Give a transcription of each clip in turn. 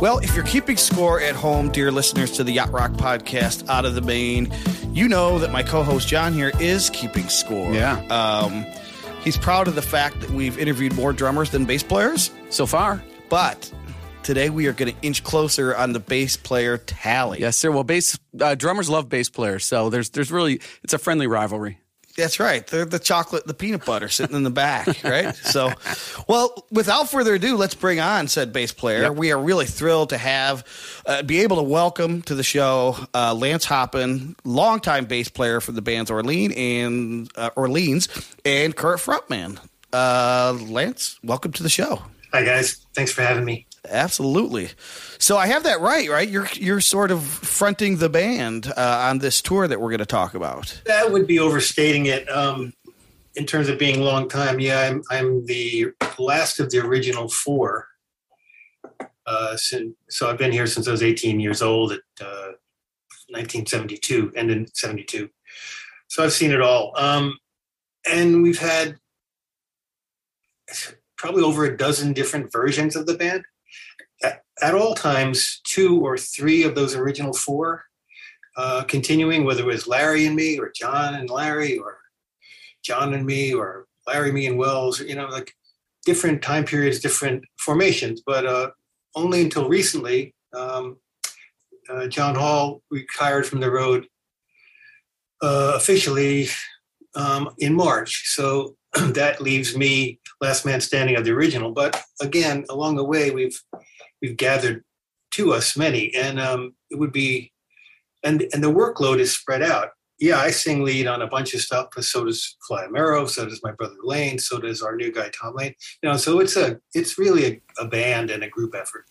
Well, if you're keeping score at home, dear listeners to the Yacht Rock podcast out of the main, you know that my co host John here is keeping score. Yeah. Um, he's proud of the fact that we've interviewed more drummers than bass players, So far, but today we are going to inch closer on the bass player tally. yes, sir. Well, bass uh, drummers love bass players, so there's there's really it's a friendly rivalry. That's right. They're the chocolate, the peanut butter sitting in the back, right? So, well, without further ado, let's bring on said bass player. Yep. We are really thrilled to have, uh, be able to welcome to the show uh, Lance Hoppen, longtime bass player for the bands Orleans and uh, Orleans and current frontman. Uh, Lance, welcome to the show. Hi guys, thanks for having me. Absolutely. So I have that right, right? You're you're sort of fronting the band uh, on this tour that we're going to talk about. That would be overstating it. Um, in terms of being long time, yeah, I'm I'm the last of the original four. Uh, since, so I've been here since I was 18 years old at uh, 1972, and in 72. So I've seen it all. Um, and we've had probably over a dozen different versions of the band. At, all times, two or three of those original four uh, continuing, whether it was Larry and me, or John and Larry, or John and me, or Larry, me, and Wells, you know, like different time periods, different formations. But uh, only until recently, um, uh, John Hall retired from the road uh, officially um, in March. So that leaves me last man standing of the original. But again, along the way, we've we've gathered to us many, and um, it would be and and the workload is spread out. Yeah, I sing lead on a bunch of stuff, but so does Fly Amero, so does my brother Lane, so does our new guy Tom Lane. You know, so it's a it's really a, a band and a group effort.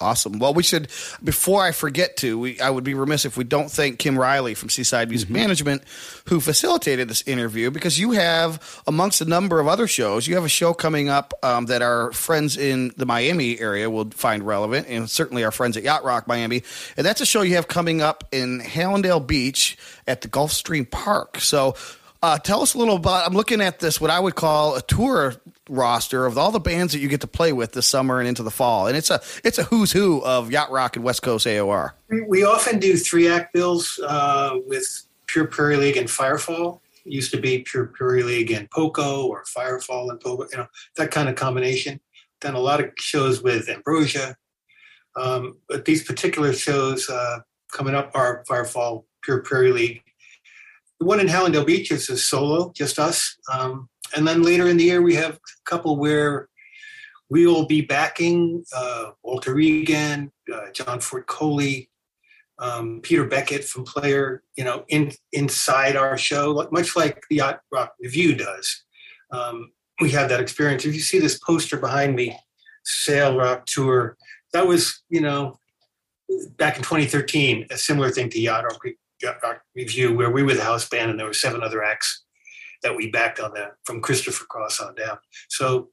Awesome. Well, we should before I forget to, we I would be remiss if we don't thank Kim Riley from Seaside Music Management, who facilitated this interview because you have amongst a number of other shows, you have a show coming up um, that our friends in the Miami area will find relevant, and certainly our friends at Yacht Rock Miami, and that's a show you have coming up in Hallandale Beach at the Gulfstream Park. So. Uh, tell us a little about. I'm looking at this, what I would call a tour roster of all the bands that you get to play with this summer and into the fall, and it's a it's a who's who of yacht rock and West Coast AOR. We- often do three act bills uh, with Pure Prairie League and Firefall. It used to be Pure Prairie League and Poco or Firefall and Poco, you know, that kind of combination. Done a lot of shows with Ambrosia. Um, but these particular shows uh, coming up are Firefall, Pure Prairie League. The one in Hallandale Beach is a solo, just us. Um, and then later in the year, we have a couple where we will be backing uh, Walter Egan, uh, John Ford Coley, um, Peter Beckett from Player, you know, in inside our show, much like the Yacht Rock Review does. Um, we have that experience. If you see this poster behind me, Sail Rock Tour, that was, you know, back in 2013, a similar thing to Yacht Rock, Rock Review, where we were the house band and there were seven other acts that we backed on that from Christopher Cross on down. So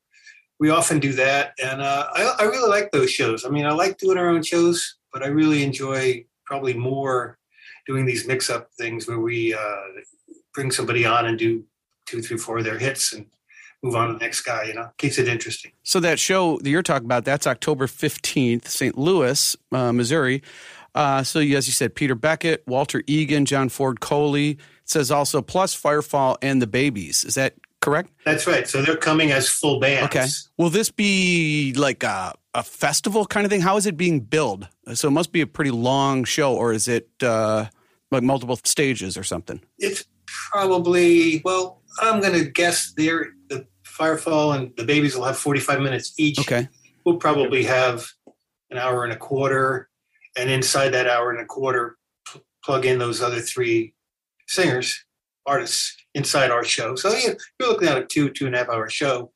we often do that, and uh, I, I really like those shows. I mean, I like doing our own shows, but I really enjoy probably more doing these mix-up things where we uh, bring somebody on and do two, three, four of their hits and move on to the next guy. You know, keeps it interesting. So that show that you're talking about, that's October 15th, St. Louis, uh, Missouri. Uh, so you- as you said, Peter Beckett, Walter Egan, John Ford Coley. It says also plus Firefall and the Babys. Is that correct? That's right. So they're coming as full bands. Okay. Will this be like a, a festival kind of thing? How is it being billed? So it must be a pretty long show, or is it uh, like multiple stages or something? It's probably well. I'm going to guess there the Firefall and the Babys will have 45 minutes each. Okay. we'll probably have an hour and a quarter, and inside that hour and a quarter, pl- plug in those other three singers, artists inside our show. So yeah, you're looking at a two, two and a half hour show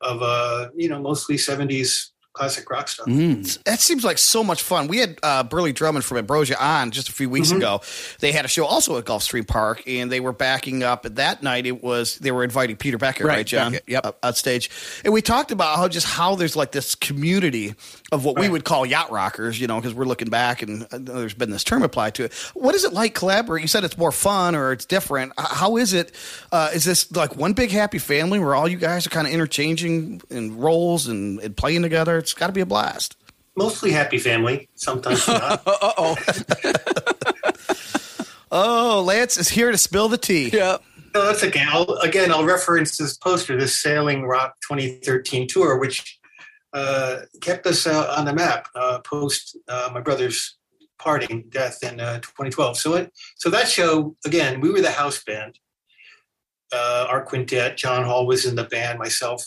of uh, you know, mostly 70s classic rock stuff. Mm. That seems like so much fun. We had uh, Burleigh Drummond from Ambrosia on just a few weeks Mm-hmm. ago. They had a show also at Gulfstream Park, and they were backing up. That night, it was they were inviting Peter Becker, right, Right, John? Beckett, yep. on stage, and we talked about how just how there's like this community of what we would call yacht rockers, you know, because we're looking back and uh, there's been this term applied to it. What is it like collaborating? You said it's more fun or it's different. How is it? Uh, is this like one big happy family where all you guys are kind of interchanging in roles and, and playing together? It's got to be a blast. mostly happy family. Sometimes not. Uh oh. Oh, Lance is here to spill the tea. yeah. No, that's okay. I'll, again, I'll reference this poster, this Sailing Rock 2013 tour, which uh, kept us uh, on the map uh, post uh, my brother's parting death in uh, 2012. So, it, so that show again, we were the house band. Uh, our quintet, John Hall was in the band, myself,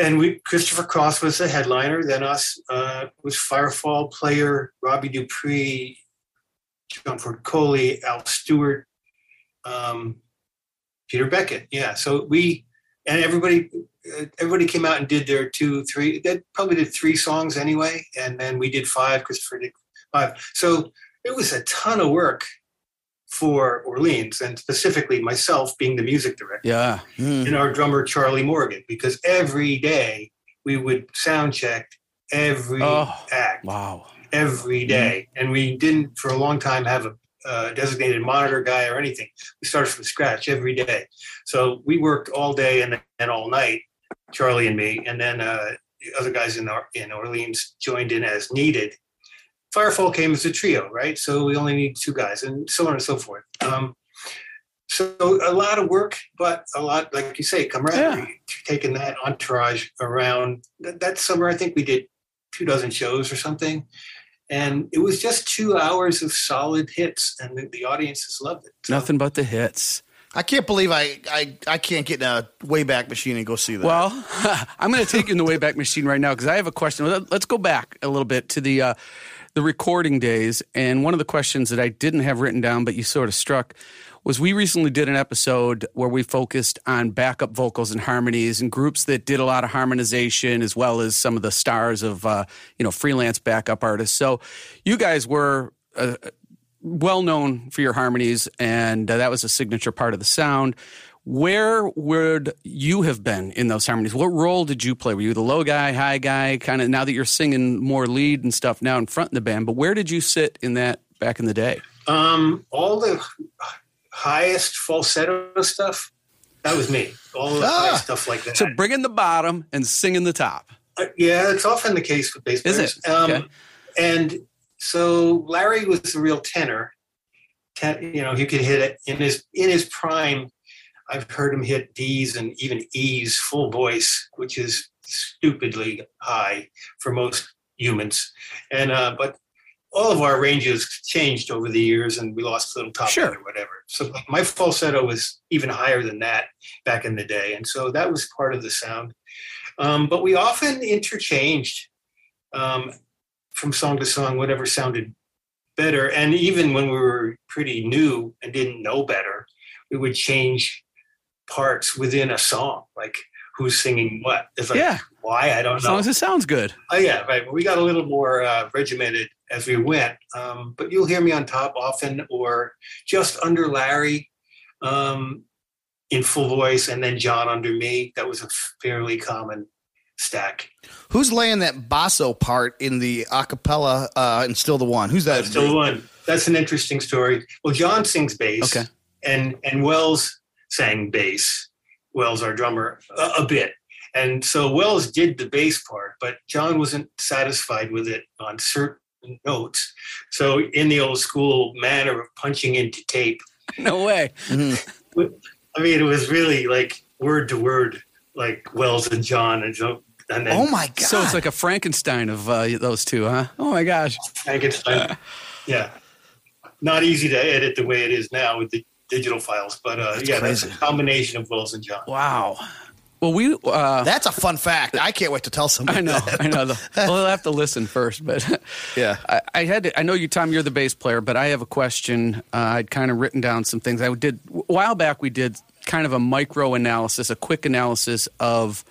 and we Christopher Cross was the headliner. Then us was Firefall player Robbie Dupree, John Ford Coley, Al Stewart. Um, Peter Beckett. Yeah. So we and everybody uh, everybody came out and did their two, three. They probably did three songs anyway, and then we did five. Christopher did five. So it was a ton of work for Orleans, and specifically myself being the music director. Yeah. Mm. And our drummer Charlie Morgan, because every day we would sound check every Oh, act Wow. every day. And we didn't, for a long time, have a uh, designated monitor guy or anything. We started from scratch every day. So we worked all day and then all night, Charlie and me, and then uh, the other guys in in Orleans joined in as needed. Firefall came as a trio, right? So we only need two guys, and so on and so forth. Um, so a lot of work, but a lot, like you say, camaraderie. Taking that entourage around. That, that summer, I think we did two dozen shows or something and it was just two hours of solid hits and the, the audiences loved it So- Nothing but the hits. I can't believe I, I I can't get in a Wayback Machine and go see that. Well, I'm going to take you in the Wayback Machine right now because I have a question. Let- Let's go back a little bit to the uh, the recording days, and one of the questions that I didn't have written down, but you sort of struck, was we recently did an episode where we focused on backup vocals and harmonies and groups that did a lot of harmonization as well as some of the stars of uh, you know freelance backup artists. So you guys were. Uh, well known for your harmonies, and uh, that was a signature part of the sound. Where would you have been in those harmonies? What role did you play? Were you the low guy, high guy? Kind of now that you're singing more lead and stuff now in front of the band, but where did you sit in that back in the day? um, all the highest falsetto stuff that was me all the Ah. stuff like that So bringing the bottom and singing the top. Uh, yeah it's often the case with bass players. Is it? um, Okay. and so larry was the real tenor Ten, you know he could hit it in his in his prime i've heard him hit d's and even e's full voice which is stupidly high for most humans. And uh, but all of our ranges changed over the years and we lost a little top Sure. or whatever. So my falsetto was even higher than that back in the day. And so that was part of the sound. Um, but we often interchanged um, from song to song whatever sounded better. And even when we were pretty new and didn't know better we would change parts within a song like who's singing what it's like yeah, why i don't know. as know long as it sounds good. Oh yeah, right. We got a little more uh, regimented as we went, um, but you'll hear me on top often, or just under Larry, um, in full voice, and then John under me. That was a fairly common stack. Who's laying that basso part in the acapella uh, and still the one? Who's that? Still the one. That's an interesting story. Well, John sings bass, Okay. and and Wells sang bass. Wells, our drummer, a, a bit. And so Wells did the bass part, but John wasn't satisfied with it on certain notes. So in the old school manner of punching into tape, No way. Mhm. I mean, it was really like word to word, like Wells and John and so. And then Oh my god! So it's like a Frankenstein of uh, those two, huh? Oh my gosh. Frankenstein. yeah, not easy to edit the way it is now with the digital files, but uh, yeah, that's a combination of Wells and John. Wow. Well, we. Uh, That's a fun fact. I can't wait to tell somebody. I know, that. I know. The, we'll have to listen first, but Yeah. I, I had. To, I know you, Tom. You're the bass player, but I have a question. Uh, I'd kind of written down some things. I did a while back. We did kind of a micro analysis, a quick analysis of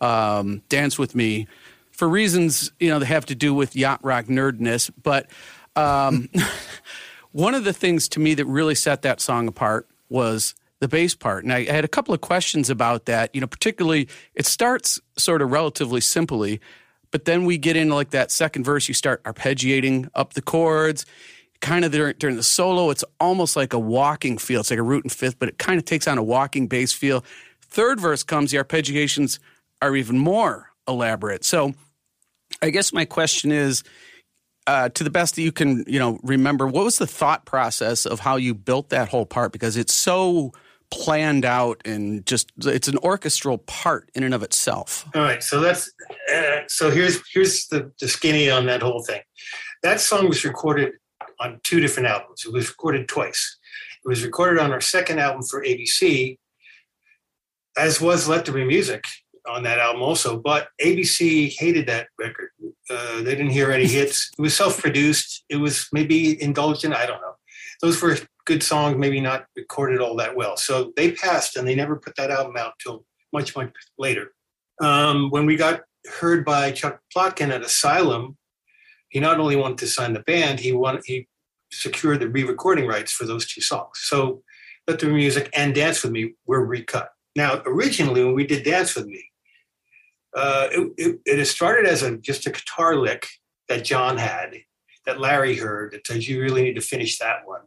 um, "Dance with Me" for reasons you know that have to do with yacht rock nerdness. But um, one of the things to me that really set that song apart was the bass part. And I, I had a couple of questions about that. You know, particularly it starts sort of relatively simply, but then we get into like that second verse. You start arpeggiating up the chords. Kind of during, during the solo, it's almost like a walking feel. It's like a root and fifth, but it kind of takes on a walking bass feel. Third verse comes, the arpeggiations are even more elaborate. So I guess my question is, uh, to the best that you can, you know, remember, what was the thought process of how you built that whole part? Because it's so planned out and just it's an orchestral part in and of itself. All right, so that's uh, so here's here's the, the skinny on that whole thing. That song was recorded on two different albums. It was recorded twice. It was recorded on our second album for ABC, as was Let There Be Music on that album also. But ABC hated that record. Uh, they didn't hear any hits. It was self-produced. It was maybe indulgent. I don't know. Those were good songs, maybe not recorded all that well. So they passed, and they never put that album out till much much later. Um, when we got heard by Chuck Plotkin at Asylum, he not only wanted to sign the band, he wanted he secured the re-recording rights for those two songs. So Let the Music and Dance With Me were recut. Now, originally when we did Dance With Me, uh, it, it, it started as a just a guitar lick that John had, that Larry heard, that says you really need to finish that one.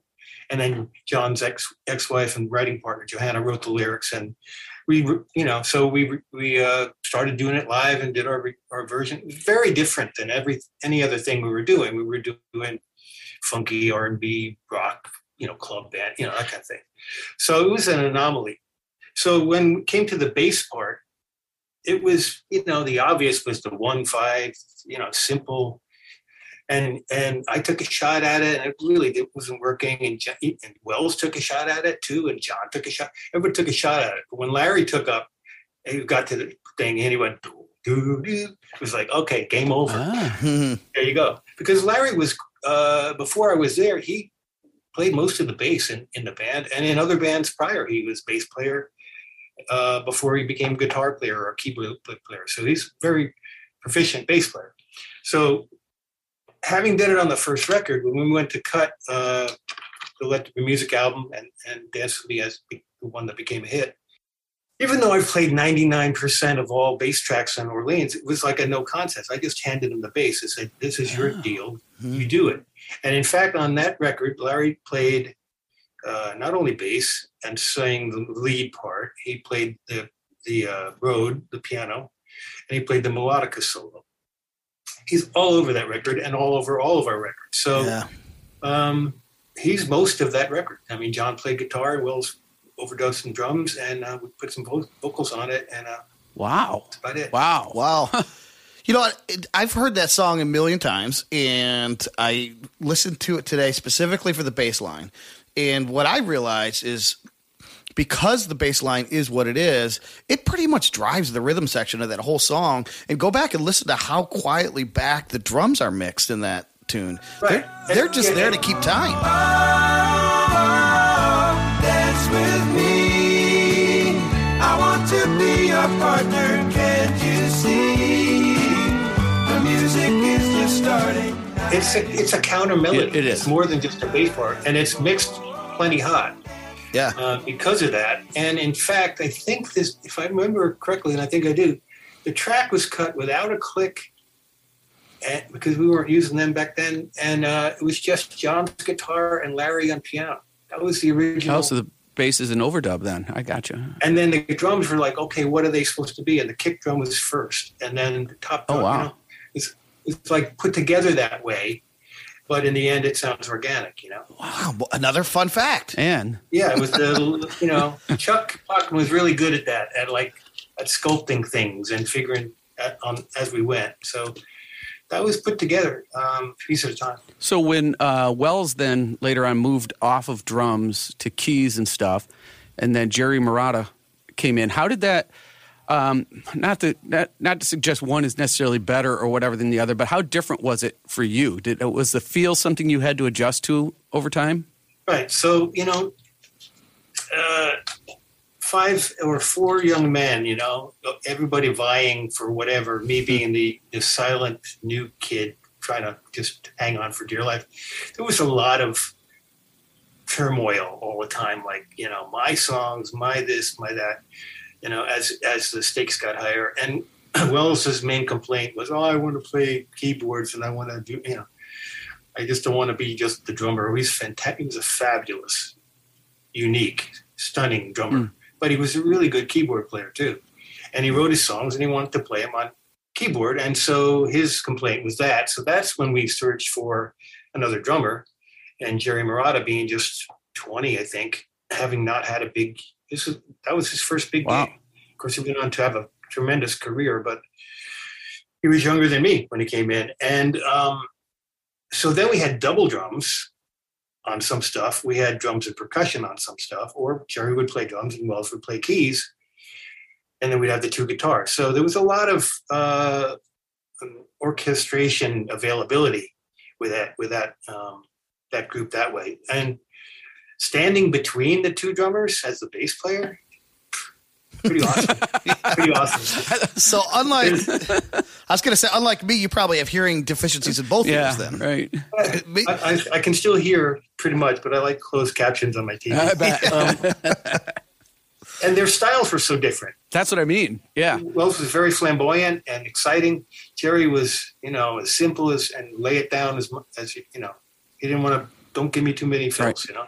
And then John's ex ex-wife and writing partner Johanna wrote the lyrics, and we, you know, so we we uh, started doing it live and did our our version. Very different than every any other thing we were doing. We were doing funky R and B, rock, you know, club band, you know, that kind of thing. So it was an anomaly. So when came to the bass part, it was, you know, the obvious was the one five, you know, simple. And and I took a shot at it, and it really it wasn't working. And, and Wells took a shot at it too, and John took a shot. Everybody took a shot at it. But when Larry took up, he got to the thing, and he went, doo, doo. it was like, okay, game over. Ah. there you go. Because Larry was uh, before I was there, he played most of the bass in, in the band, and in other bands prior, he was bass player uh, before he became guitar player or keyboard player. So he's very proficient bass player. So having done it on the first record, when we went to cut uh, the Let the Music album and, and Dance With Me as the one that became a hit, even though I've played 99% of all bass tracks in Orleans, it was like a no contest. I just handed him the bass and said, This is your deal. Mm-hmm. You do it. And in fact, on that record, Larry played uh, not only bass and sang the lead part, he played the, the uh, Rhodes, the piano, and he played the melodica solo. He's all over that record and all over all of our records. So yeah. um, he's most of that record. I mean, John played guitar, Wells overdubs some drums, and uh, we put some vocals on it. And uh, wow, that's about it. Wow, wow. You know, I've heard that song a million times, and I listened to it today specifically for the bass line. And what I realized is because the bass line is what it is, it pretty much drives the rhythm section of that whole song. And go back and listen to how quietly back the drums are mixed in that tune. Right. They're, they're just there to keep time. Dance with me. I want to be your partner. Can't you see? The music is just starting. It's a, it's a counter melody. It, it is. It's more than just a bass part, and it's mixed plenty hot. Yeah. Uh, because of that, and in fact, I think this, if I remember correctly, and I think I do, the track was cut without a click, and, because we weren't using them back then, and uh, it was just John's guitar and Larry on piano. That was the original. Oh, so the bass is an overdub then. I got you. And then the drums were like, okay, what are they supposed to be? And the kick drum was first, and then the top oh, drum. Oh wow. You know, it's, it's like put together that way but in the end, it sounds organic. You know. Wow, another fun fact. And yeah, it was the you know Chuck Plotkin was really good at that, at like at sculpting things and figuring at, on as we went. So that was put together um, piece at a time. So when uh, Wells then later on moved off of drums to keys and stuff, and then Jerry Marotta came in, how did that? Um, not to not, not to suggest one is necessarily better or whatever than the other, but how different was it for you? Did it was the feel something you had to adjust to over time? Right. So you know, uh, five or four young men, you know, everybody vying for whatever. Me being the the silent new kid trying to just hang on for dear life. There was a lot of turmoil all the time. Like you know, my songs, my this, my that you know, as as the stakes got higher. And Wells's main complaint was, "Oh, I want to play keyboards and I want to do, you know, I just don't want to be just the drummer." He's fantastic. He was a fabulous, unique, stunning drummer, mm. but he was a really good keyboard player too. And he wrote his songs and he wanted to play them on keyboard. And so his complaint was that. So that's when we searched for another drummer. And Jerry Marotta being just 20, I think, having not had a big, this was, that was his first big Wow. gig. Of course, he went on to have a tremendous career, but he was younger than me when he came in. And um, so then we had double drums on some stuff. We had drums and percussion on some stuff, or Jerry would play drums and Wells would play keys. And then we'd have the two guitars. So there was a lot of uh, orchestration availability with that with that um, that group that way. And standing between the two drummers as the bass player, pretty awesome. pretty awesome. So unlike, I was going to say, unlike me, you probably have hearing deficiencies in both Yeah, ears. Then right. I, I, I can still hear pretty much, but I like closed captions on my TV. I bet. Um, and their styles were so different. That's what I mean. Yeah. Wells was very flamboyant and exciting. Jerry was, you know, as simple as and lay it down as mu- as you you know. He didn't want to. Don't give me too many fills, you know.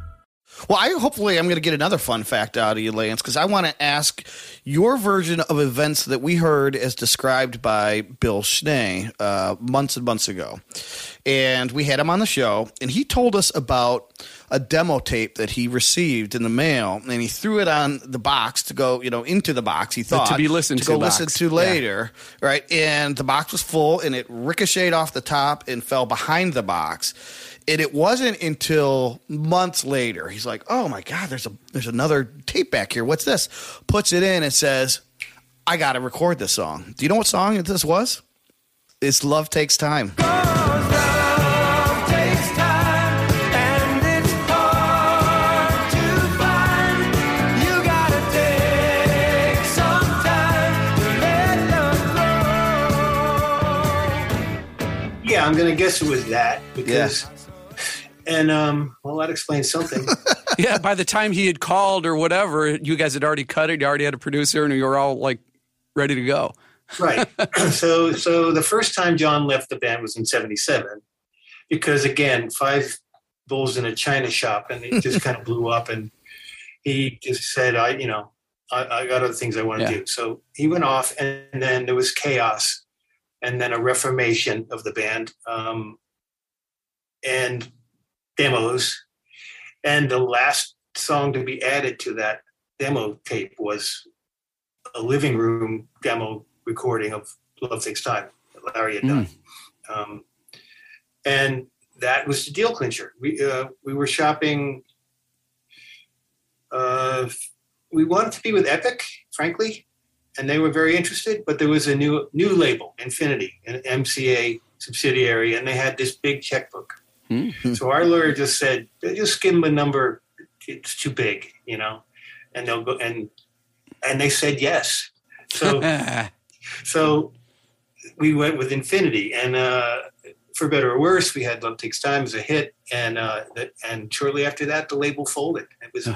Well, I hopefully I'm going to get another fun fact out of you, Lance, because I want to ask your version of events that we heard as described by Bill Schnee uh, months and months ago, and we had him on the show, and he told us about a demo tape that he received in the mail, and he threw it on the box to go, you know, into the box. He thought to be listened to to go box. listen to Yeah. later, right? And the box was full, and it ricocheted off the top and fell behind the box. And it wasn't until months later he's like, "Oh my god, there's a there's another tape back here. What's this?" Puts it in and says, "I got to record this song." Do you know what song this was? It's "Love Takes Time." Yeah, I'm gonna guess it was that because and um well that explains something. Yeah. By the time he had called or whatever, you guys had already cut it. You already had a producer, and you were all like ready to go. right. so so the first time John left the band was in '77, because again, five bulls in a china shop, and it just kind of blew up, and he just said, "I, you know, I, I got other things I want to Yeah. do." So he went off, and then there was chaos, and then a reformation of the band, um, and demos, and the last song to be added to that demo tape was a living room demo recording of Love Takes Time that Larry had done. Um, and that was the deal clincher. We, uh, we were shopping. Uh, we wanted to be with Epic, frankly, and they were very interested, but there was a new new label, Infinity, an MCA subsidiary, and they had this big checkbook. Hmm. So our lawyer just said, just give them a number. It's too big, you know, and they'll go and and they said yes. So so we went with Infinity, and uh, for better or worse, we had Love Takes Time as a hit, and uh, that, and shortly after that, the label folded. It was it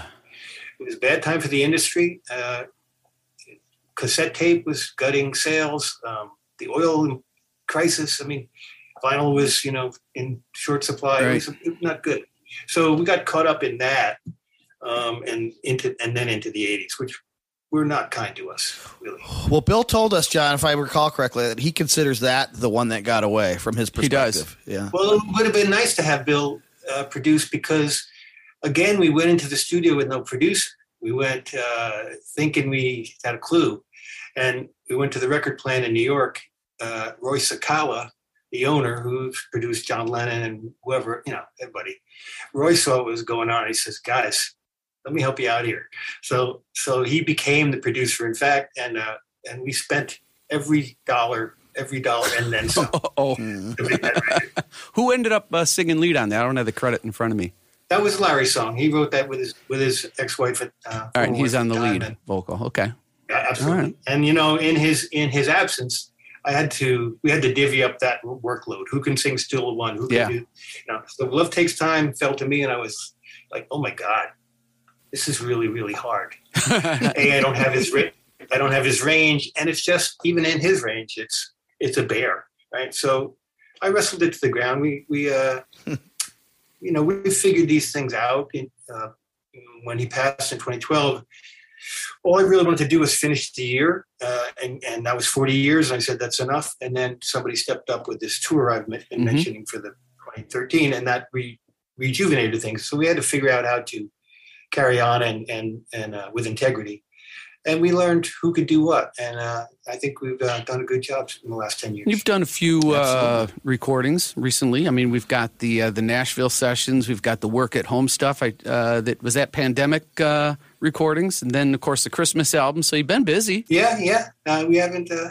was a bad time for the industry. Uh, cassette tape was gutting sales. Um, the oil crisis. I mean, vinyl was you know in short supply. It was not good. So we got caught up in that, um, and into and then into the '80s, which were not kind to us, really. Well, Bill told us, John, if I recall correctly, that he considers that the one that got away from his He does. perspective. Yeah. Well, it would have been nice to have Bill uh, produce because, again, we went into the studio with no producer. We went uh, thinking we had a clue, and we went to the record plant in New York. Uh, Roy Cicala, the owner, who produced John Lennon and whoever, you know, everybody. Roy saw what was going on. He says, "Guys, let me help you out here." So, so he became the producer, in fact, and uh, and we spent every dollar, every dollar, and then some. Oh, to make that record. who ended up uh, singing lead on that? I don't have the credit in front of me. That was Larry's song. He wrote that with his with his ex-wife. At, uh, All right, he's on the at lead and- vocal. Okay. Yeah, absolutely. All right. And you know, in his in his absence, I had to we had to divvy up that workload. Who can sing "Still One"? Who can Yeah. do? You know, so "Love Takes Time" fell to me, and I was like, "Oh my god, this is really really hard." a, I don't have his I don't have his range, and it's just even in his range, it's it's a bear, right? So I wrestled it to the ground. We we uh, you know we figured these things out. In, uh, when he passed in 2012, all I really wanted to do was finish the year, uh, and and that was 40 years. And I said that's enough. And then somebody stepped up with this tour I've been Mhm. mentioning for the 2013, and that re- rejuvenated things. So we had to figure out how to carry on and and and uh, with integrity. And we learned who could do what, and uh, I think we've uh, done a good job in the last ten years. You've done a few uh, recordings recently. I mean, we've got the uh, the Nashville sessions. We've got the work at home stuff. I uh, that was that pandemic uh, recordings, and then of course the Christmas album. So you've been busy. Yeah, yeah. Uh, we haven't. Uh,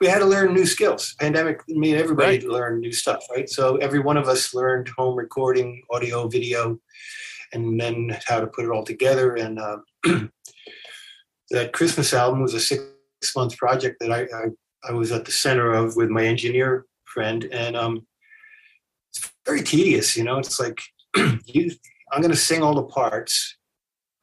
we had to learn new skills. Pandemic made everybody Right. learn new stuff, right? So every one of us learned home recording, audio, video, and then how to put it all together. And uh, that Christmas album was a six month project that I, I I was at the center of with my engineer friend, and um, it's very tedious. You know, it's like you, I'm going to sing all the parts.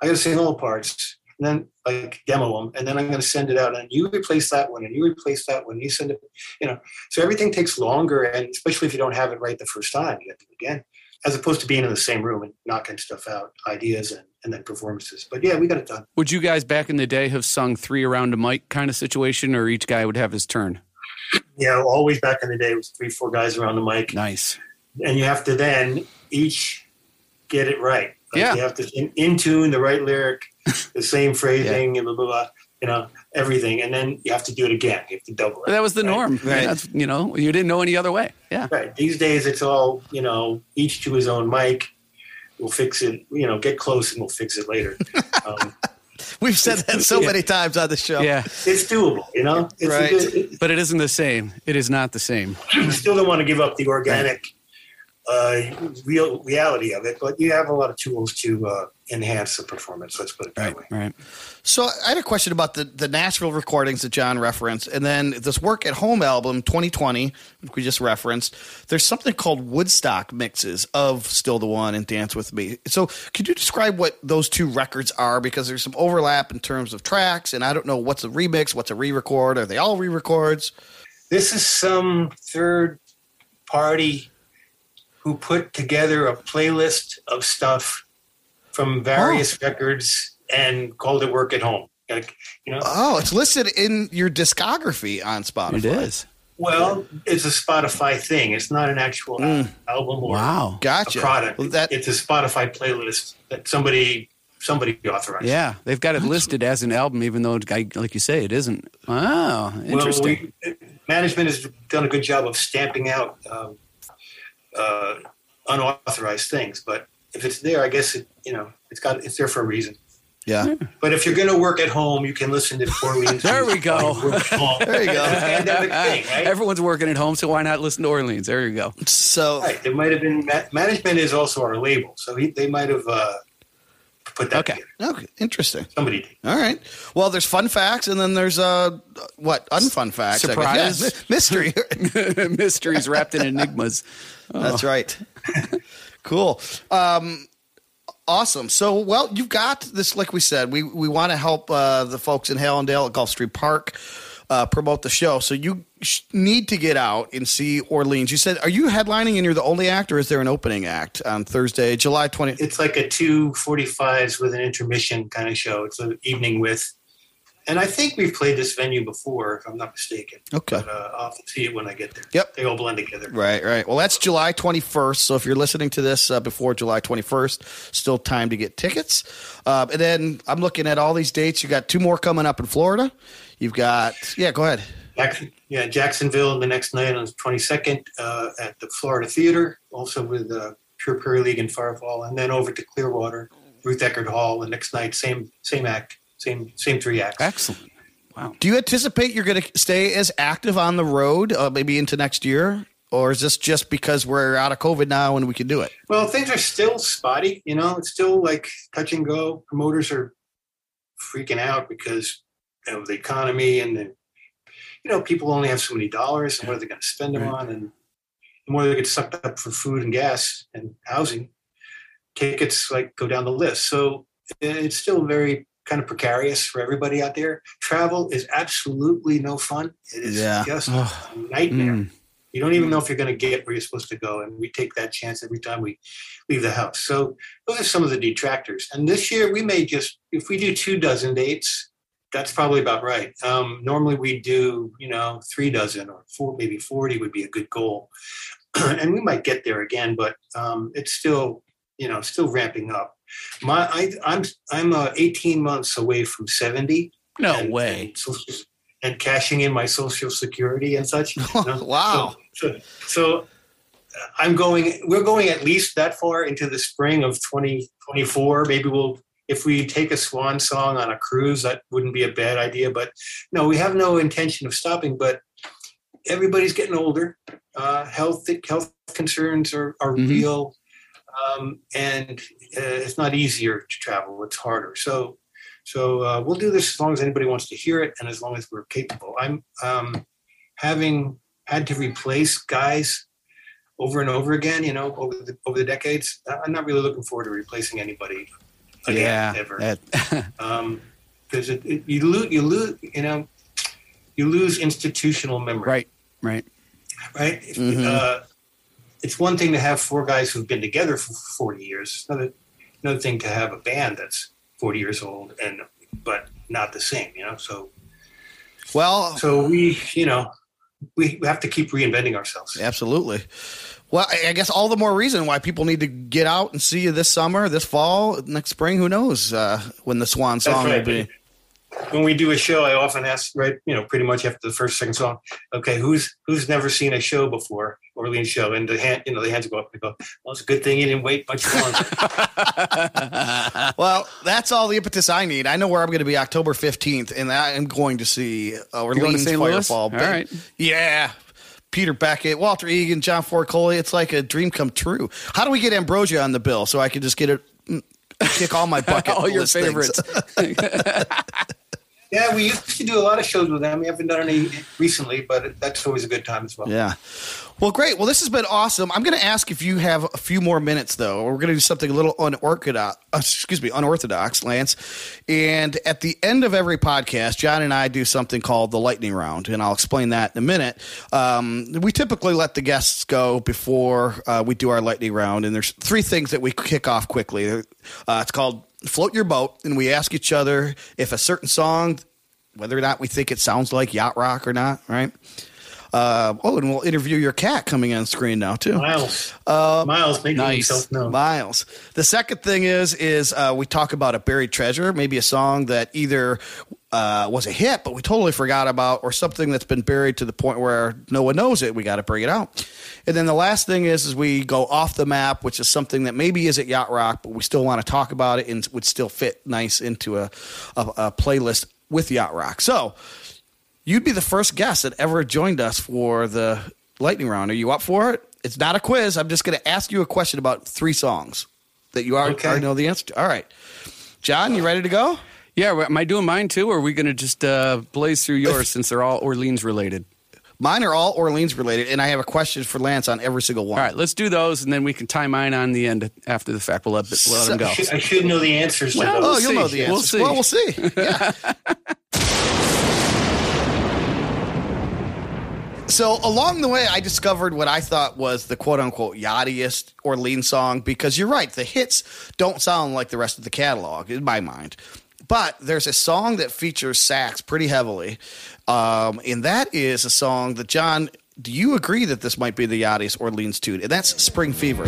I got to sing all the parts, and then like demo them, and then I'm going to send it out, and you replace that one, and you replace that one, and you send it, you know. So everything takes longer, and especially if you don't have it right the first time, you have to again, as opposed to being in the same room and knocking stuff out, ideas and and then performances. But yeah, we got it done. Would you guys back in the day have sung three around a mic kind of situation, or each guy would have his turn? Yeah, always back in the day, it was three, four guys around the mic, Nice. and you have to then each get it right. Like Yeah. you have to in, in tune the right lyric, the same phrasing, and blah blah blah. You know everything, and then you have to do it again. You have to double it. That was the right? norm. Right. That's, you know, you didn't know any other way. Yeah. Right. These days, it's all you know. Each to his own mic. We'll fix it. You know, get close and we'll fix it later. Um, We've said that so Yeah. many times on the show. Yeah. it's doable. You know, it's Right. a good, But it isn't the same. It is not the same. you still don't want to give up the organic uh, real reality of it, but you have a lot of tools to uh, enhance the performance. Let's put it that way. Right. So I had a question about the, the Nashville recordings that John referenced, and then this Work at Home album 2020, which we just referenced. There's something called Woodstock mixes of Still the One and Dance with Me. So could you describe what those two records are? Because there's some overlap in terms of tracks, and I don't know what's a remix, what's a re-record. Are they all re-records? This is some third party who put together a playlist of stuff from various records and called it Work at Home. Like, you know, Oh, it's listed in your discography on Spotify. It is. well, it's a Spotify thing. It's not an actual Mm. album or Wow. Gotcha. a product. Well, that it's a Spotify playlist that somebody somebody authorized. Yeah. They've got it listed as an album, even though, like you say, it isn't. Wow. Well, Interesting. we, management has done a good job of stamping out um, uh, unauthorized things, but if it's there, I guess it, you know it's got it's there for a reason. yeah. But if you're going to work at home, you can listen to Orleans. There we go. while you work at home. There you go. Pandemic thing, right? Everyone's working at home, so why not listen to Orleans? There you go. So Right. It might have been management is also our label, so he, they might have uh, put that. Okay. together. okay, interesting. Somebody did. All right. Well, there's fun facts, and then there's uh, what unfun facts? I guess. Surprise. Yeah, mystery. Mysteries wrapped in enigmas. That's right. cool. Um, awesome. So, well, you've got this. Like we said, we we want to help uh, the folks in Hallandale at Gulfstream Park uh, promote the show. So you sh- need to get out and see Orleans. You said, are you headlining and you're the only act, or is there an opening act on Thursday, July twenty? It's like a two forty fives with an intermission kind of show. It's an evening with, and I think we've played this venue before, if I'm not mistaken. Okay. But uh, I'll see it when I get there. Yep. They all blend together. Right, right. Well, that's July 21st. So if you're listening to this uh, before July 21st, still time to get tickets. Uh, and then I'm looking at all these dates. You got two more coming up in Florida. You've got, yeah, go ahead. Jackson, yeah, Jacksonville the next night on the 22nd uh, at the Florida Theater, also with uh, Pure Prairie League and Firefall, and then over to Clearwater, Ruth Eckerd Hall the next night, same same act, same same three acts. Excellent. Wow. Do you anticipate you're going to stay as active on the road, uh, maybe into next year? or is this just because we're out of COVID now and we can do it? Well, things are still spotty. You know, it's still like touch and go. Promoters are freaking out because of the economy and the, you know, people only have so many dollars and what are they going to spend them Right. on? And the more they get sucked up for food and gas and housing, tickets like go down the list. So it's still very kind of precarious for everybody out there. Travel is absolutely no fun. It is Yeah. just a nightmare. Mm. You don't even know if you're going to get where you're supposed to go, and we take that chance every time we leave the house. So those are some of the detractors. And this year we may just, if we do two dozen dates, that's probably about right. Um, normally we do, you know, three dozen or four, maybe forty would be a good goal, and we might get there again. But um, it's still, you know, still ramping up. My, I, I'm, I'm uh, 18 months away from 70 No and- way. And, social, and cashing in my social security and such. you know? Wow. So, so, so, uh, I'm going. We're going at least that far into the spring of 2024. Maybe we'll, if we take a swan song on a cruise, that wouldn't be a bad idea. But no, we have no intention of stopping. But everybody's getting older. Uh, health health concerns are are Mhm. real, um, and uh, it's not easier to travel. It's harder. So so uh, we'll do this as long as anybody wants to hear it, and as long as we're capable. I'm um, having had to replace guys over and over again. You know, over the over the decades. I'm not really looking forward to replacing anybody again Yeah. ever that- because it, it, you lose you lose you know you lose institutional memory right. Right. right Mhm. uh, it's one thing to have four guys who've been together for 40 years it's another another thing to have a band that's 40 years old and but not the same you know so Well, so we you know we have to keep reinventing ourselves absolutely. Well, I guess all the more reason why people need to get out and see you this summer, this fall, next spring. Who knows uh, when the Swan song will be? when we do a show i often ask right you know pretty much after the first second song okay who's who's never seen a show before orleans show and the hand you know the hands go up and go well it's a good thing you didn't wait much longer Well, that's all the impetus I need. I know where I'm going to be October 15th, and I am going to see uh, You're to Orleans Firefall. All right. Yeah. Peter Beckett, Walter Egan, John Ford Coley. It's like a dream come true. How do we get Ambrosia on the bill so I can just get it, mm, kick all my bucket All your list things? favorites. Yeah we used to do a lot of shows with them we haven't done any recently but that's always a good time as well Yeah. Well, great. Well, this has been awesome. I'm going to ask if you have a few more minutes, though. We're going to do something a little unorthodox. uh, Excuse me, unorthodox, Lance. And at the end of every podcast, John and I do something called the lightning round, and I'll explain that in a minute. Um, we typically let the guests go before uh, we do our lightning round, and there's three things that we kick off quickly. Uh, it's called float your boat, and we ask each other if a certain song, whether or not we think it sounds like yacht rock or not, right? Uh, oh, and we'll interview your cat coming on screen now too. miles Uh, miles making nice. himself known Miles. The second thing is is uh, we talk about a buried treasure, maybe a song that either uh, was a hit but we totally forgot about, or something that's been buried to the point where no one knows it. We got to bring it out. And then the last thing is is we go off the map, which is something that maybe isn't yacht rock, but we still want to talk about it and would still fit nice into a, a, a playlist with yacht rock. So you'd be the first guest that ever joined us for the lightning round. Are you up for it? It's not a quiz. I'm just going to ask you a question about three songs that you already, Okay. already know the answer to. All right. John, you ready to go? Yeah, am I doing mine too, or are we going to just uh, blaze through yours since they're all Orleans related? Mine are all Orleans related, and I have a question for Lance on every single one. All right, let's do those, and then we can tie mine on the end after the fact. We'll let, let them go. I should, I should know the answers to Well, Oh, those you'll see. know the We'll answers. see. Well, we'll see. Yeah. So along the way, I discovered what I thought was the quote unquote yachtiest Orleans song because you're right, the hits don't sound like the rest of the catalog in my mind. But there's a song that features sax pretty heavily, um, and that is a song that John. Do you agree that this might be the yachtiest Orleans tune? And that's "Spring Fever."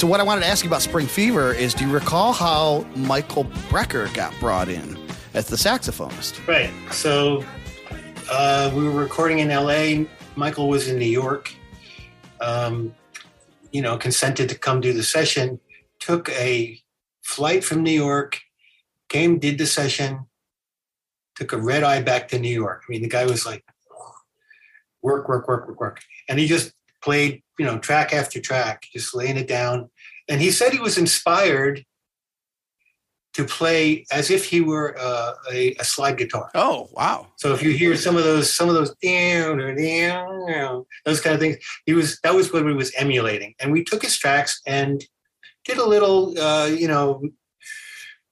So what I wanted to ask you about Spring Fever is, do you recall how Michael Brecker got brought in as the saxophonist? Right. So Uh, we were recording in LA. Michael was in New York. Um, you know, consented to come do the session. Took a flight from New York, came, did the session, took a red eye back to New York. I mean, the guy was like, work, work, work, work, work. And he just played, you know, track after track, just laying it down. And he said he was inspired to play as if he were uh, a, a slide guitar. Oh, wow. So if you hear some of those, some of those, down or down, those kind of things, he was that was what he was emulating. And we took his tracks and did a little, uh, you know,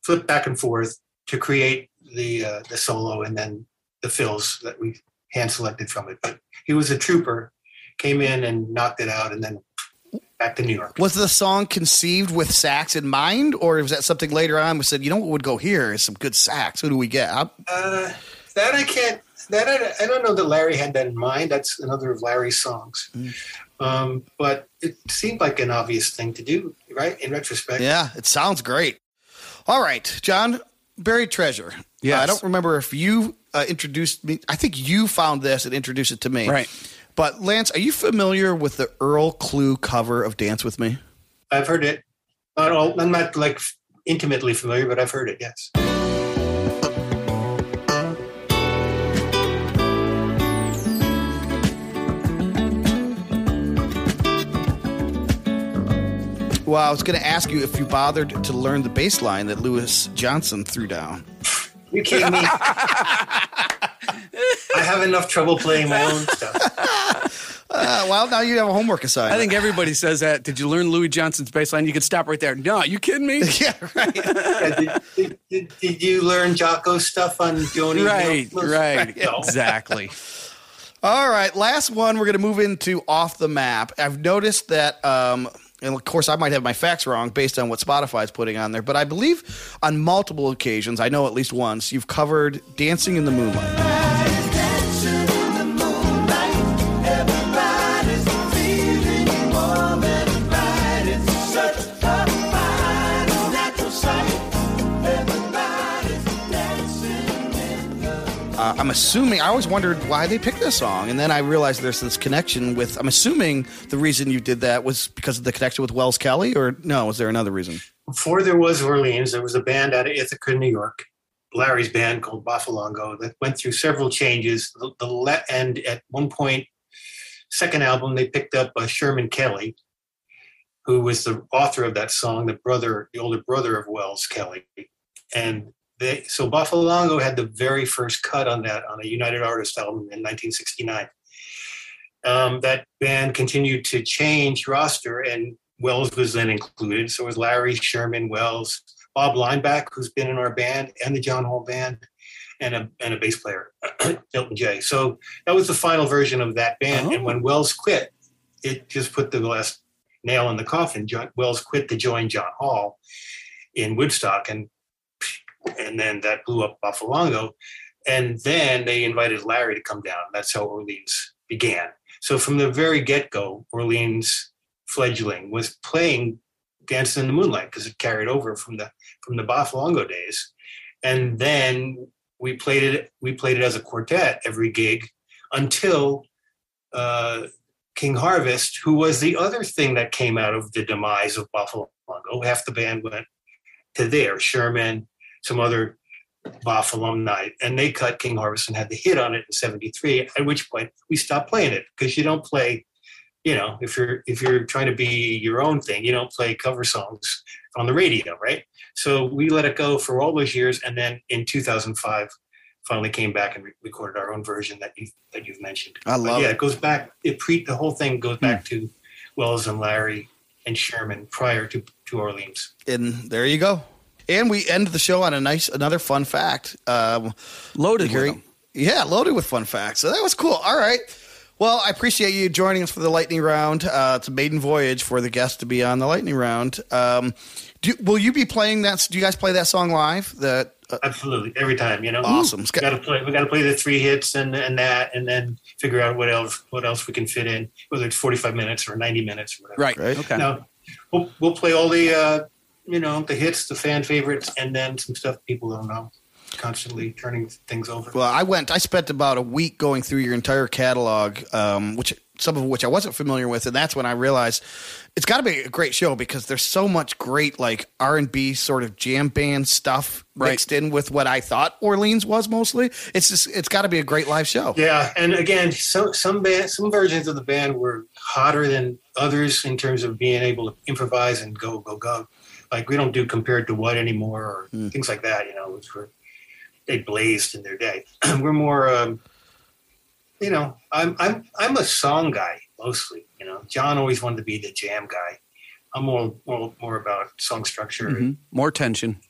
flip back and forth to create the uh, the solo and then the fills that we hand selected from it. But he was a trooper, came in and knocked it out, and then back to New York. Was the song conceived with sax in mind, or was that something later on we said, you know what would go here is some good sax? Who do we get? Uh, that I can't. That I, I don't know that Larry had that in mind. That's another of Larry's songs. Um, but it seemed like an obvious thing to do, right? In retrospect, yeah, it sounds great. All right, John, Buried Treasure. Yes. I don't remember if you uh, introduced me. I think you found this and introduced it to me. Right. But Lance, are you familiar with the Earl Klugh cover of Dance with Me? I've heard it. Not all. I'm not like intimately familiar, but I've heard it. Yes. Well, I was going to ask you if you bothered to learn the bass line that Louis Johnson threw down. You kidding me? I have enough trouble playing my own stuff. Uh, well, now you have a homework assignment. I think everybody says that. Did you learn Louis Johnson's bass line? You could stop right there. No, you kidding me? yeah, right. Yeah, did, did, did, did you learn Jaco stuff on Joni? right, right. No. Exactly. All right, last one. We're going to move into off the map. I've noticed that, um, and of course, I might have my facts wrong based on what Spotify's putting on there, but I believe on multiple occasions, I know at least once, you've covered "Dancing in the Moonlight." I'm assuming I always wondered why they picked this song, and then I realized there's this connection with. I'm assuming the reason you did that was because of the connection with Wells Kelly, or no? Was there another reason? Before there was Orleans, there was a band out of Ithaca, New York, Larry's band called Boffalongo, that went through several changes. The, the le- at one point, second album, they picked up uh, Sherman Kelly, who was the author of that song, the brother, the older brother of Wells Kelly, and they so Boffalongo had the very first cut on that on a United Artists album in 1969. Um, that band continued to change roster, and Wells was then included. So was Larry Sherman, Wells, Bob Leinbach, who's been in our band, and the John Hall Band, and a and a bass player, Milton J. So that was the final version of that band. And when Wells quit, it just put the last nail in the coffin. John, Wells quit to join John Hall in Woodstock, and and then that blew up Boffalongo. And then they invited Larry to come down. That's how Orleans began. So from the very get go, Orleans fledgling was playing Dancing in the Moonlight because it carried over from the from the Boffalongo days. And then we played it. We played it as a quartet every gig until uh, King Harvest, who was the other thing that came out of the demise of Boffalongo. Half the band went to there. Sherman, some other Boff alumni, and they cut King Harvest and had the hit on it in '73. At which point we stopped playing it because you don't play, you know, if you're if you're trying to be your own thing, you don't play cover songs on the radio, right? So we let it go for all those years, and then in 2005, finally came back and re- recorded our own version that you that you've mentioned. I But love yeah, it. it goes back. It pre the whole thing goes hmm. back to Wells and Larry and Sherman prior to to Orleans. And there you go. And we end the show on a nice, another fun fact. Um, Loaded with them. Yeah, loaded with fun facts. So that was cool. All right. Well, I appreciate you joining us for the lightning round. Uh, it's a maiden voyage for the guest to be on the lightning round. Um, do, will you be playing that? Do you guys play that song live? That uh, Absolutely, every time. You know, Awesome. We got to play. We got to play the three hits and and that, and then figure out what else what else we can fit in, whether it's forty five minutes or ninety minutes or whatever. Right. Right. Okay. Now, we'll we'll play all the uh, you know the hits, the fan favorites, and then some stuff people don't know. constantly turning things over. Well, I went. I spent about a week going through your entire catalog, um, which some of which I wasn't familiar with, and that's when I realized it's got to be a great show because there's so much great like R and B sort of jam band stuff Right. mixed in with what I thought Orleans was mostly. It's just it's got to be a great live show. Yeah, and again, some some band, some versions of the band were hotter than others in terms of being able to improvise and go go go. Like we don't do compared to what anymore or things like that. You know, which were they blazed in their day. we're more, um, you know, I'm I'm I'm a song guy mostly. You know, John always wanted to be the jam guy. I'm more more, more about song structure Mhm. More tension.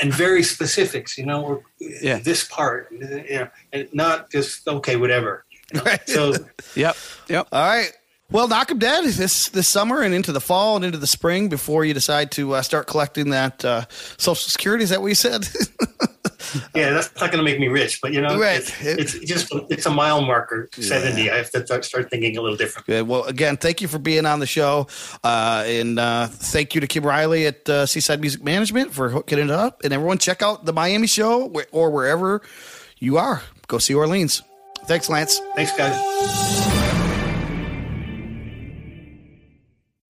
and very specifics. You know, or Yeah. this part, you know, and not just okay, whatever. Right. So Yep. Yep. All right. Well, knock knock 'em dead this this summer and into the fall and into the spring before you decide to uh, start collecting that uh, Social Security. Is that what you said? yeah, that's not going to make me rich, but you know, Right. it's, it's just it's a mile marker. Seventy. I have to start- start thinking a little different. Good. Well, again, thank you for being on the show, uh, and uh, thank you to Kim Riley at uh, Seaside Music Management for hooking it up. And everyone, check out the Miami show or wherever you are. Go see Orleans. Thanks, Lance. Thanks, guys.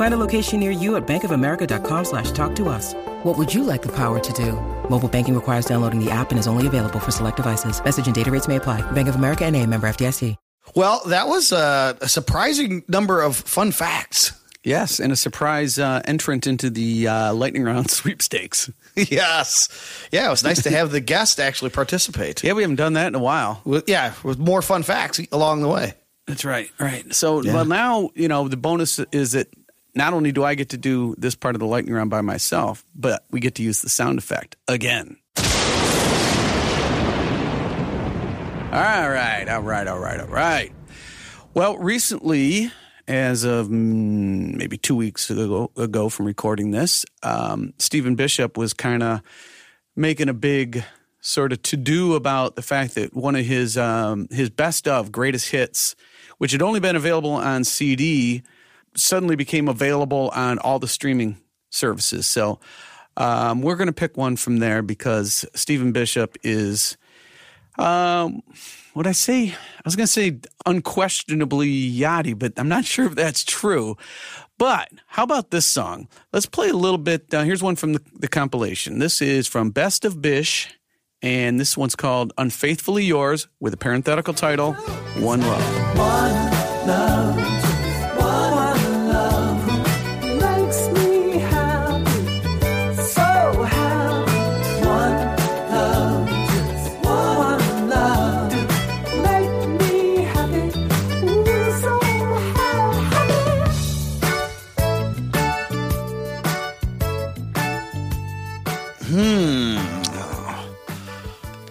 Find a location near you at bankofamerica.com slash talk to us. What would you like the power to do? Mobile banking requires downloading the app and is only available for select devices. Message and data rates may apply. Bank of America and a member FDIC. Well, that was uh, a surprising number of fun facts. Yes, and a surprise uh, entrant into the uh, lightning round sweepstakes. yes. Yeah, it was nice to have the guest actually participate. Yeah, we haven't done that in a while. With, yeah, with more fun facts along the way. That's right. Right. So, well, now, you know, the bonus is that not only do I get to do this part of the lightning round by myself, but we get to use the sound effect again. All right. All right. All right. All right. Well, recently, as of mm, maybe two weeks ago, ago from recording this, um, Stephen Bishop was kind of making a big sort of to do about the fact that one of his um, his best of greatest hits, which had only been available on CD, suddenly became available on all the streaming services. So um, we're going to pick one from there because Stephen Bishop is. Um, what I say? I was going to say unquestionably yachty, but I'm not sure if that's true. But how about this song? Let's play a little bit. Uh, here's one from the, the compilation. This is from Best of Bish, and this one's called Unfaithfully Yours with a parenthetical title One Love. makes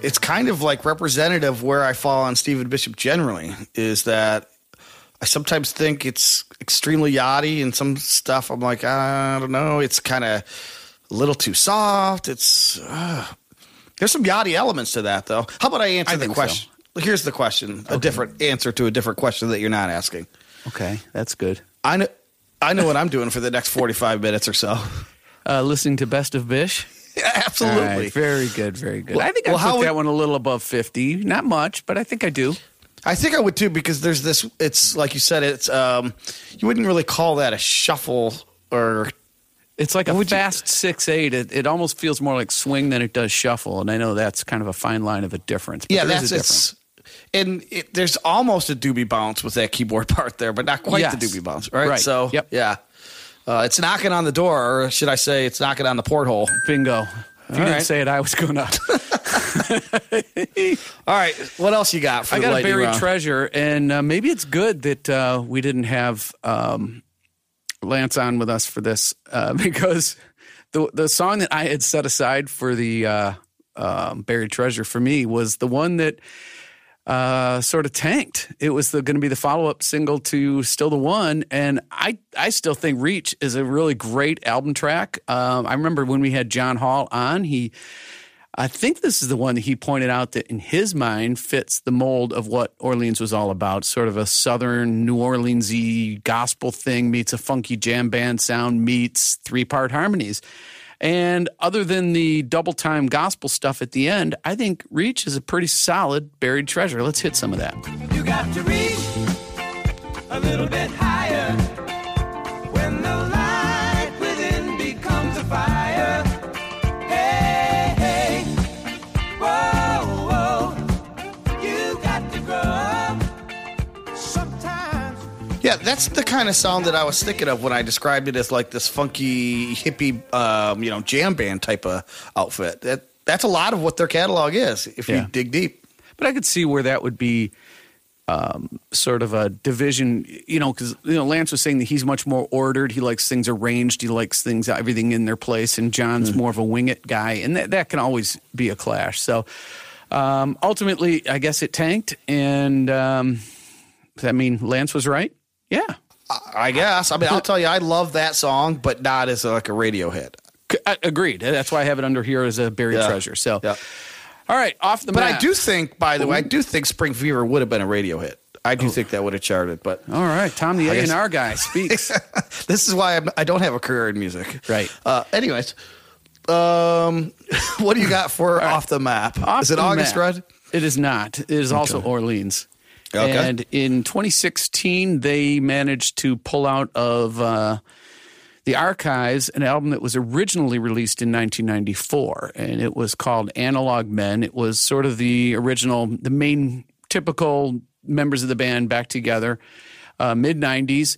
it's kind of like representative where I fall on Stephen Bishop generally is that I sometimes think it's extremely yachty and some stuff I'm like, I don't know, it's kind of a little too soft. It's uh, there's some yachty elements to that though. How about I answer I the question? Here's the question, a different answer to a different question that you're not asking. Okay, that's good. I know I know what I'm doing for the next 45 minutes or so. Uh, listening to Best of Bish. Yeah, absolutely. Right, very good, very good. Well- I think I well, put would- that one a little above 50. Not much, but I think I do. I think I would too because there's this. It's like you said. It's um, you wouldn't really call that a shuffle or It's like a would you- fast six eight. It, it almost feels more like swing than it does shuffle, and I know that's kind of a fine line of a difference. But yeah. That's difference. it's and it, there's almost a doobie bounce with that keyboard part there, but not quite the doobie bounce, right? Right. So Yep. yeah, uh, it's knocking on the door, or should I say, it's knocking on the porthole. bingo. If you All didn't right. say it, I was going to. All right, what else you got? For I got a buried round? treasure, and uh, maybe it's good that uh, we didn't have um, Lance on with us for this uh, because the the song that I had set aside for the uh, um, buried treasure for me was the one that uh, sort of tanked. It was going to be the follow up single to Still the One, and I I still think Reach is a really great album track. Um, I remember when we had John Hall on, he. I think this is the one that he pointed out that in his mind fits the mold of what Orleans was all about. Sort of a southern New Orleansy gospel thing meets a funky jam band sound meets three part harmonies. And other than the double time gospel stuff at the end, I think Reach is a pretty solid buried treasure. Let's hit some of that. You got to reach a little bit higher that's the kind of sound that I was thinking of when I described it as like this funky hippie, um, you know, jam band type of outfit. That that's a lot of what their catalog is. If Yeah. you dig deep, But I could see where that would be um, sort of a division, you know, because you know Lance was saying that he's much more ordered. He likes things arranged. He likes things everything in their place. And John's more of a wing it guy, and that that can always be a clash. So um, ultimately, I guess it tanked. And um, does that mean Lance was right? Yeah. I guess. I mean, I'll tell you, I love that song, but not as like a radio hit. C- I- agreed. That's why I have it under here as a buried Yeah. treasure. So, Yeah. all right, off the But map. I do think, by the way, I do think Spring Fever would have been a radio hit. I do think that would have charted, but All right, Tom, the A and R guy speaks. this is why I'm, I don't have a career in music. Right. Uh, anyways, um, what do you got for off the map? Off is it August map. Red? It is not. It is also Orleans. Okay. And in 2016, they managed to pull out of uh, the archives an album that was originally released in 1994, and it was called Analog Men. It was sort of the original, the main typical members of the band back together, uh, mid 90s.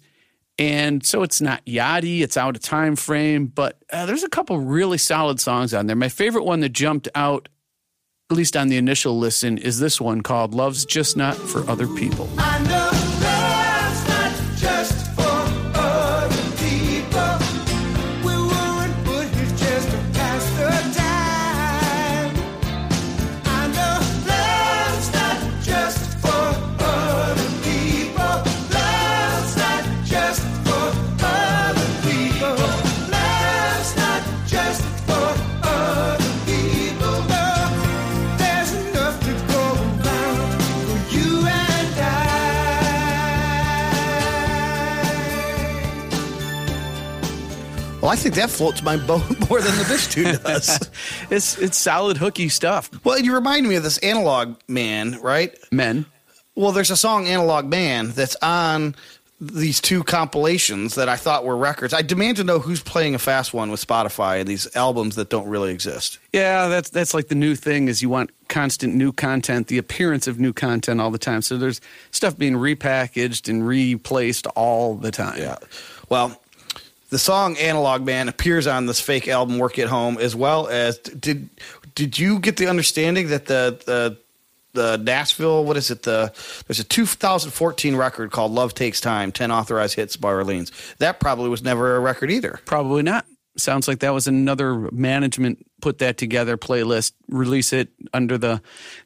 And so it's not yachty, it's out of time frame, but uh, there's a couple really solid songs on there. My favorite one that jumped out at least on the initial listen, is this one called Love's Just Not for Other People. Well, I think that floats my boat more than the bitch tune does. It's it's solid hooky stuff. well, you remind me of this analog man, right? Men. Well, there's a song Analog Man that's on these two compilations that I thought were records. I demand to know who's playing a fast one with Spotify and these albums that don't really exist. Yeah, that's that's like the new thing is you want constant new content, the appearance of new content all the time. So there's stuff being repackaged and replaced all the time. Yeah. Well, the song Analog Man appears on this fake album Work at Home as well as did did you get the understanding that the the the Nashville, what is it? The there's a 2014 record called "Love Takes Time," 10 authorized hits by Orleans. That probably was never a record either. Probably not. Sounds like that was another management put that together playlist, release it under the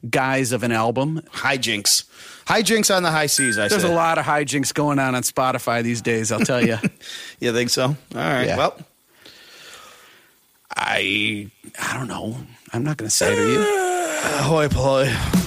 guise of an album. Hijinks, hijinks on the high seas. I There's say. a lot of hijinks going on on Spotify these days, I'll tell you. You think so? All right. Yeah. Well, I I don't know. I'm not going to say to you. ahoy, poy.